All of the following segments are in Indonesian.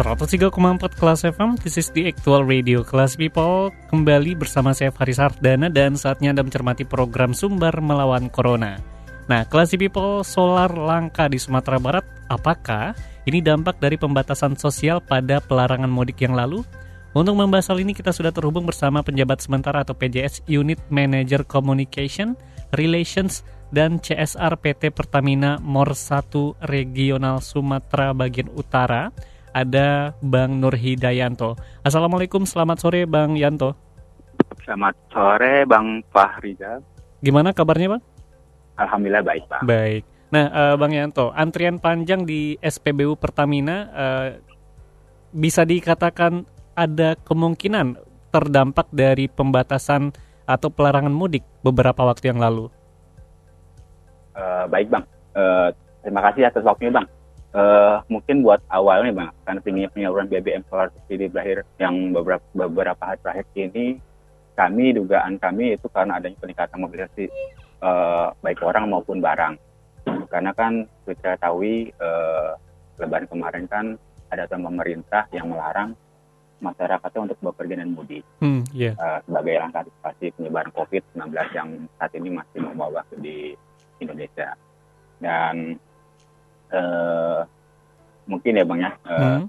103,4 Kelas FM, this is the actual radio Kelas People. Kembali bersama saya Faris Ardana dan saatnya Anda mencermati program Sumber Melawan Corona. Nah, Kelas People, solar langka di Sumatera Barat. Apakah ini dampak dari pembatasan sosial pada pelarangan mudik yang lalu? Untuk membahas hal ini kita sudah terhubung bersama penjabat sementara atau PJS Unit Manager Communication, Relations, dan CSR PT Pertamina Mor 1 Regional Sumatera bagian Utara ada Bang Nur Hidayanto. Assalamualaikum, selamat sore Bang Yanto. Selamat sore Bang Fahrizal. Gimana kabarnya Bang? Alhamdulillah baik Bang. Baik. Nah uh, Bang Yanto, antrian panjang di SPBU Pertamina uh, bisa dikatakan ada kemungkinan terdampak dari pembatasan atau pelarangan mudik beberapa waktu yang lalu. Uh, baik Bang, uh, terima kasih atas waktunya Bang uh, mungkin buat awalnya bang karena tingginya penyaluran BBM solar subsidi berakhir yang beberapa beberapa hari terakhir ini kami dugaan kami itu karena adanya peningkatan mobilisasi uh, baik orang maupun barang. Karena kan kita tahu uh, lebaran kemarin kan ada pemerintah yang melarang masyarakatnya untuk bepergian dan mudik. Hmm, yeah. uh, sebagai langkah antisipasi penyebaran COVID-19 yang saat ini masih membawa di Indonesia. Dan uh, mungkin ya bang ya uh, hmm.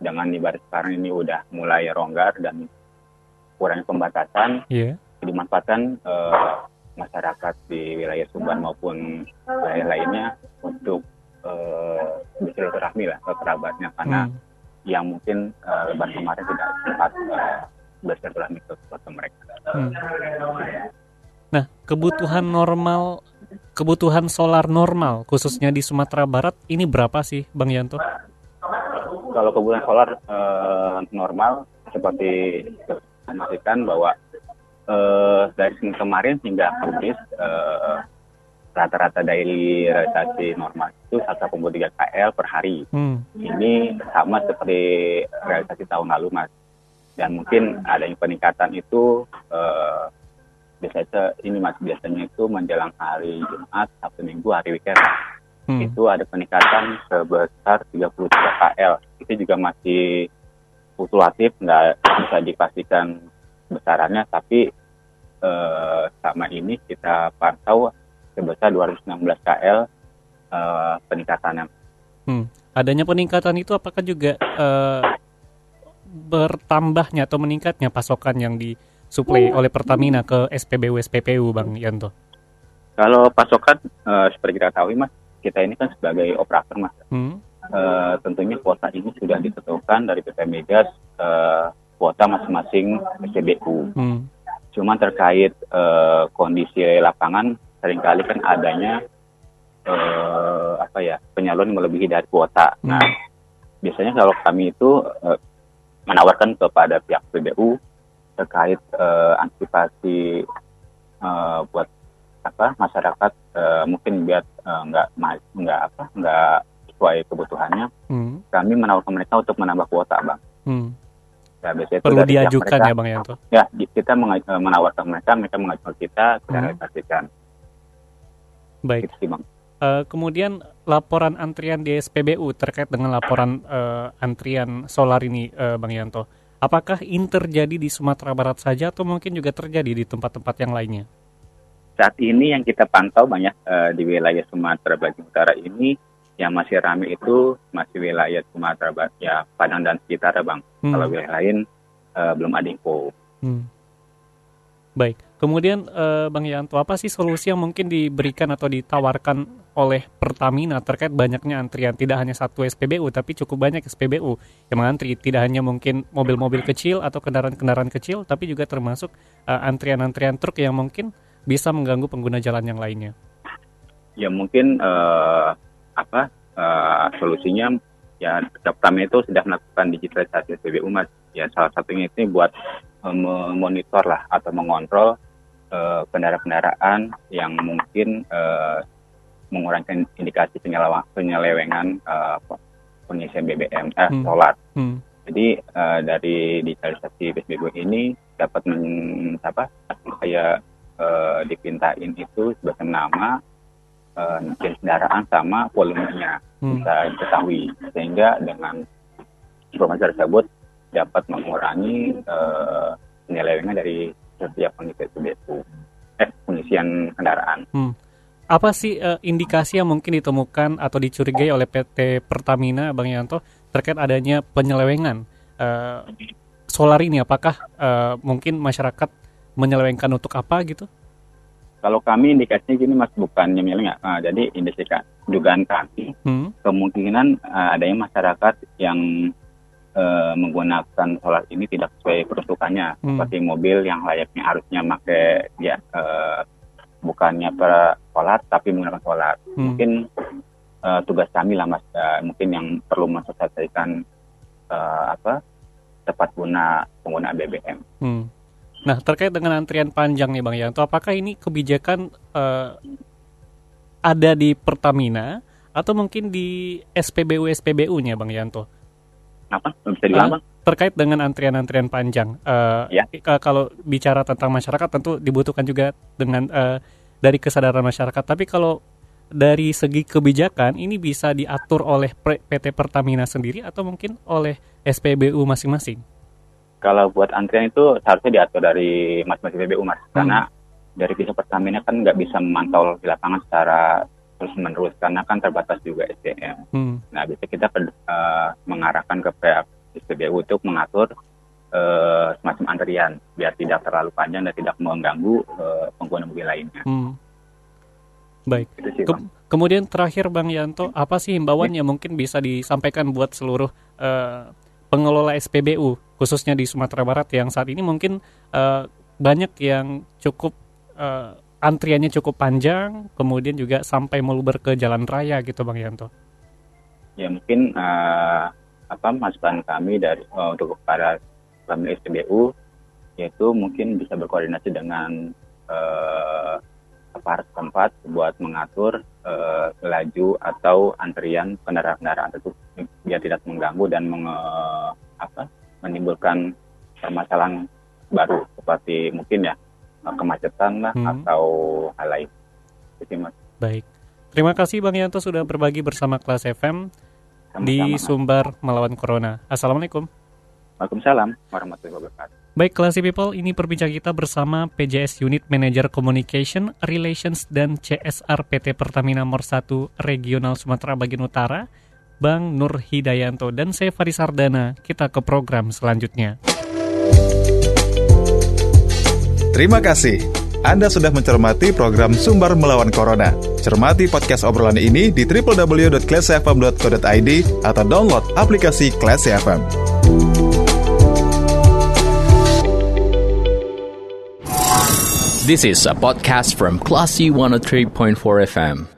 dengan ibarat sekarang ini udah mulai ronggar dan kurang pembatasan yeah. dimanfaatkan uh, masyarakat di wilayah Sumbar maupun wilayah lainnya untuk uh, bersilaturahmi lah ke kerabatnya karena hmm. yang mungkin uh, lebaran kemarin tidak sempat uh, bersilaturahmi ke keluarga mereka. Hmm. Nah, kebutuhan normal kebutuhan solar normal khususnya di Sumatera Barat ini berapa sih Bang Yanto? Kalau kebutuhan solar uh, normal seperti memastikan bahwa uh, dari kemarin hingga Kamis uh, rata-rata daily realisasi normal itu 1,3 KL per hari. Hmm. Ini sama seperti realisasi tahun lalu mas. Dan mungkin adanya peningkatan itu uh, biasanya ini mas biasanya itu menjelang hari Jumat Sabtu Minggu hari weekend hmm. itu ada peningkatan sebesar 33 KL itu juga masih fluktuatif nggak bisa dipastikan besarannya tapi eh, sama ini kita pantau sebesar 216 KL eh, peningkatannya. Hmm. Adanya peningkatan itu apakah juga eh, bertambahnya atau meningkatnya pasokan yang di suplai oleh Pertamina ke SPBU SPPU Bang Yanto? Kalau pasokan uh, seperti kita tahu Mas, kita ini kan sebagai operator Mas. Hmm. Uh, tentunya kuota ini sudah ditentukan dari PT Migas uh, kuota masing-masing SPBU. Hmm. Cuma terkait uh, kondisi lapangan sering kali kan adanya uh, apa ya penyaluran melebihi dari kuota. Hmm. Nah, biasanya kalau kami itu uh, menawarkan kepada pihak PBU terkait uh, antisipasi uh, buat apa masyarakat uh, mungkin biar nggak uh, nggak apa nggak sesuai kebutuhannya hmm. kami menawarkan mereka untuk menambah kuota bang hmm. ya, biasanya perlu diajukan mereka, ya bang Yanto ya kita menawarkan mereka mereka mengajukan kita kita hmm. realisasikan baik gitu bang Uh, kemudian laporan antrian di SPBU terkait dengan laporan uh, antrian solar ini, uh, Bang Yanto. Apakah ini terjadi di Sumatera Barat saja atau mungkin juga terjadi di tempat-tempat yang lainnya? Saat ini yang kita pantau banyak uh, di wilayah Sumatera bagian utara ini yang masih ramai itu masih wilayah Sumatera Barat, ya Padang dan sekitar, Bang. Hmm. Kalau wilayah lain uh, belum ada info. Hmm. Baik. Kemudian uh, Bang Yanto, apa sih solusi yang mungkin diberikan atau ditawarkan oleh Pertamina terkait banyaknya antrian tidak hanya satu SPBU tapi cukup banyak SPBU yang mengantri tidak hanya mungkin mobil-mobil kecil atau kendaraan-kendaraan kecil tapi juga termasuk uh, antrian-antrian truk yang mungkin bisa mengganggu pengguna jalan yang lainnya. Ya mungkin uh, apa uh, solusinya ya pertama itu sudah melakukan digitalisasi SPBU mas ya salah satunya itu buat uh, memonitor lah atau mengontrol kendaraan-kendaraan uh, yang mungkin uh, mengurangi indikasi penyelewengan uh, pengisian BBM eh, hmm. solar. Hmm. Jadi uh, dari digitalisasi PSBB ini dapat men, apa kayak uh, dipintain itu sebagai nama uh, kendaraan sama volumenya hmm. bisa diketahui sehingga dengan informasi tersebut dapat mengurangi uh, penyelewengan dari setiap pengisian PSBB eh pengisian kendaraan. Hmm apa sih uh, indikasi yang mungkin ditemukan atau dicurigai oleh PT Pertamina, Bang Yanto, terkait adanya penyelewengan uh, solar ini? Apakah uh, mungkin masyarakat menyelewengkan untuk apa gitu? Kalau kami indikasinya gini mas bukan nyeleweng, uh, jadi indikasi dugaan kami hmm. kemungkinan uh, adanya masyarakat yang uh, menggunakan solar ini tidak sesuai peruntukannya, hmm. seperti mobil yang layaknya harusnya pakai ya uh, bukannya per solar tapi menggunakan solar. Hmm. Mungkin uh, tugas kami lah mas, uh, mungkin yang perlu mensosialisasikan uh, apa tepat guna pengguna BBM. Hmm. Nah terkait dengan antrian panjang nih bang Yanto, apakah ini kebijakan uh, ada di Pertamina atau mungkin di SPBU SPBU-nya bang Yanto? Apa? Bisa diulang bang? terkait dengan antrian-antrian panjang. Uh, ya. Kalau bicara tentang masyarakat tentu dibutuhkan juga dengan uh, dari kesadaran masyarakat. Tapi kalau dari segi kebijakan ini bisa diatur oleh PT Pertamina sendiri atau mungkin oleh SPBU masing-masing? Kalau buat antrian itu seharusnya diatur dari masing-masing SPBU mas, hmm. karena dari pihak Pertamina kan nggak bisa memantau di lapangan secara terus menerus karena kan terbatas juga SDM. Hmm. Nah, bisa kita uh, mengarahkan ke pihak SPBU untuk mengatur uh, semacam antrian biar tidak terlalu panjang dan tidak mengganggu uh, pengguna mobil lainnya. Hmm. Baik. Sih, Ke kemudian terakhir Bang Yanto, apa sih himbauan ya. yang mungkin bisa disampaikan buat seluruh uh, pengelola SPBU khususnya di Sumatera Barat yang saat ini mungkin uh, banyak yang cukup uh, antriannya cukup panjang, kemudian juga sampai meluber ke jalan raya gitu Bang Yanto. Ya mungkin uh, apa masukan kami dari uh, untuk para pemilik SPBU yaitu mungkin bisa berkoordinasi dengan uh, aparat tempat buat mengatur uh, laju atau antrian kendaraan-kendaraan tersebut biar tidak mengganggu dan menge, apa, menimbulkan permasalahan baru seperti mungkin ya kemacetan lah hmm. atau hal lain. Baik. Terima kasih Bang Yanto sudah berbagi bersama kelas FM di Sumbar melawan Corona. Assalamualaikum. Waalaikumsalam warahmatullahi wabarakatuh. Baik, Classy People, ini perbincangan kita bersama PJS Unit Manager Communication, Relations, dan CSR PT Pertamina Nomor 1 Regional Sumatera Bagian Utara, Bang Nur Hidayanto, dan saya Faris Sardana. Kita ke program selanjutnya. Terima kasih. Anda sudah mencermati program Sumber Melawan Corona. Cermati podcast obrolan ini di www.classfm.co.id atau download aplikasi Classy FM. This is a podcast from Classy 103.4 FM.